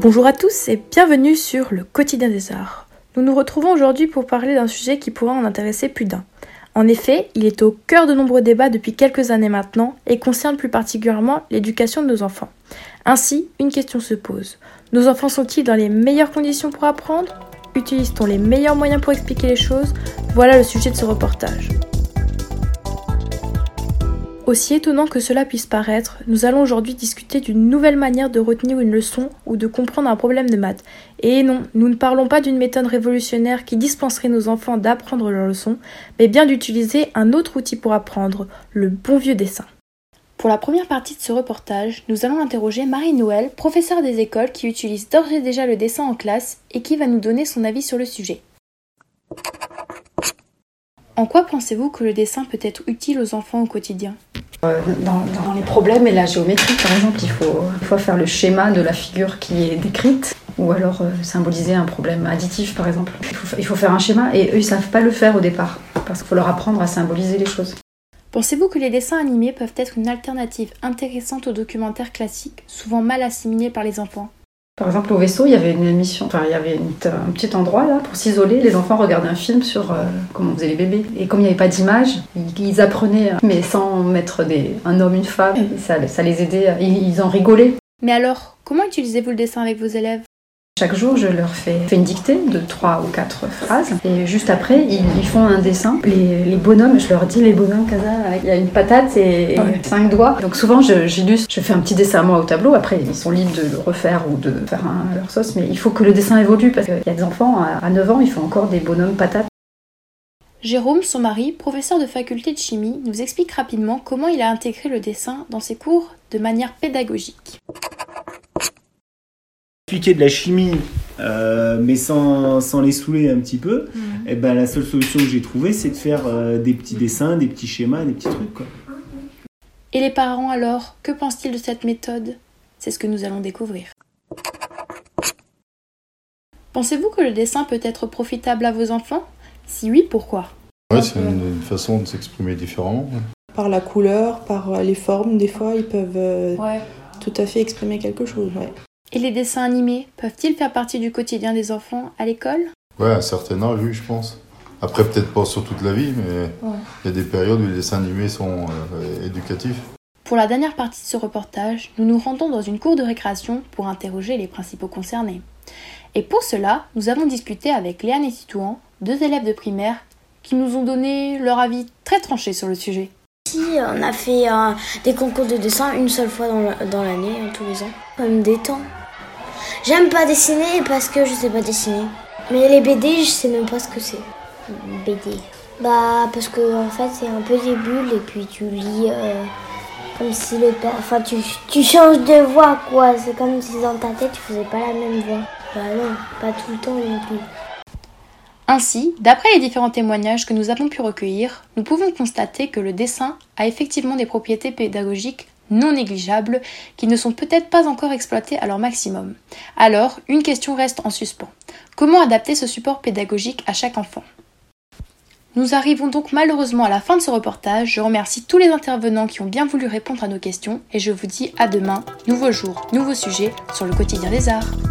Bonjour à tous et bienvenue sur le quotidien des arts. Nous nous retrouvons aujourd'hui pour parler d'un sujet qui pourra en intéresser plus d'un. En effet, il est au cœur de nombreux débats depuis quelques années maintenant et concerne plus particulièrement l'éducation de nos enfants. Ainsi, une question se pose. Nos enfants sont-ils dans les meilleures conditions pour apprendre? Utilise-t-on les meilleurs moyens pour expliquer les choses? Voilà le sujet de ce reportage. Aussi étonnant que cela puisse paraître, nous allons aujourd'hui discuter d'une nouvelle manière de retenir une leçon ou de comprendre un problème de maths. Et non, nous ne parlons pas d'une méthode révolutionnaire qui dispenserait nos enfants d'apprendre leurs leçons, mais bien d'utiliser un autre outil pour apprendre, le bon vieux dessin. Pour la première partie de ce reportage, nous allons interroger Marie-Noël, professeure des écoles qui utilise d'ores et déjà le dessin en classe et qui va nous donner son avis sur le sujet. En quoi pensez-vous que le dessin peut être utile aux enfants au quotidien? Euh, dans, les problèmes et la géométrie, par exemple, il faut, il faut faire le schéma de la figure qui est décrite ou alors euh, symboliser un problème additif, par exemple. Il faut, il faut, faire un schéma et eux, ils savent pas le faire au départ parce qu'il faut leur apprendre à symboliser les choses. Pensez-vous que les dessins animés peuvent être une alternative intéressante aux documentaires classiques, souvent mal assimilés par les enfants? Par exemple, au vaisseau, il y avait une émission, enfin, il y avait un petit endroit là pour s'isoler. Les enfants regardaient un film sur euh, comment on faisait les bébés. Et comme il n'y avait pas d'image, ils, apprenaient, mais sans mettre un homme, une femme. ça les aidait, ils en rigolaient. Mais alors, comment utilisez-vous le dessin avec vos élèves? Chaque jour, je leur fais, une dictée de trois ou quatre phrases. Et juste après, ils, font un dessin. Les, bonhommes, je leur dis les bonhommes, il y a une patate et, cinq doigts. Donc souvent, j'illustre, je, fais un petit dessin moi au tableau. Après, ils sont libres de le refaire ou de faire un, leur sauce. Mais il faut que le dessin évolue parce qu'il y a des enfants à 9 ans, ils font encore des bonhommes patates. Jérôme, son mari, professeur de faculté de chimie, nous explique rapidement comment il a intégré le dessin dans ses cours de manière pédagogique. Expliquer de la chimie, euh, mais sans, sans, les saouler un petit peu, et eh ben, la seule solution que j'ai trouvée, c'est de faire euh, des petits dessins, des petits schémas, des petits trucs. Quoi. Et les parents alors, que pensent-ils de cette méthode? C'est ce que nous allons découvrir. Pensez-vous que le dessin peut être profitable à vos enfants? Si oui, pourquoi? Ouais, c'est une, façon de s'exprimer différemment. Par la couleur, par les formes, des fois, ils peuvent euh, tout à fait exprimer quelque chose. Ouais. Et les dessins animés peuvent-ils faire partie du quotidien des enfants à l'école? Ouais, à un certain âge, oui, je pense. Après, peut-être pas sur toute la vie, mais il y a des périodes où les dessins animés sont euh, éducatifs. Pour la dernière partie de ce reportage, nous nous rendons dans une cour de récréation pour interroger les principaux concernés. Et pour cela, nous avons discuté avec Léane et Titouan, deux élèves de primaire, qui nous ont donné leur avis très tranché sur le sujet. On a fait euh, des concours de dessin une seule fois dans l'année, hein, tous les ans. Comme des temps. J'aime pas dessiner parce que je sais pas dessiner. Mais les BD, je sais même pas ce que c'est. BD. Bah parce que en fait c'est un peu des bulles et puis tu lis euh, comme si le enfin tu, tu changes de voix quoi. C'est comme si dans ta tête tu faisais pas la même voix. Bah non, pas tout le temps non plus. Ainsi, d'après les différents témoignages que nous avons pu recueillir, nous pouvons constater que le dessin a effectivement des propriétés pédagogiques non négligeables qui ne sont peut-être pas encore exploitées à leur maximum. Alors, une question reste en suspens. Comment adapter ce support pédagogique à chaque enfant? Nous arrivons donc malheureusement à la fin de ce reportage. Je remercie tous les intervenants qui ont bien voulu répondre à nos questions et je vous dis à demain, nouveau jour, nouveau sujet sur le quotidien des arts.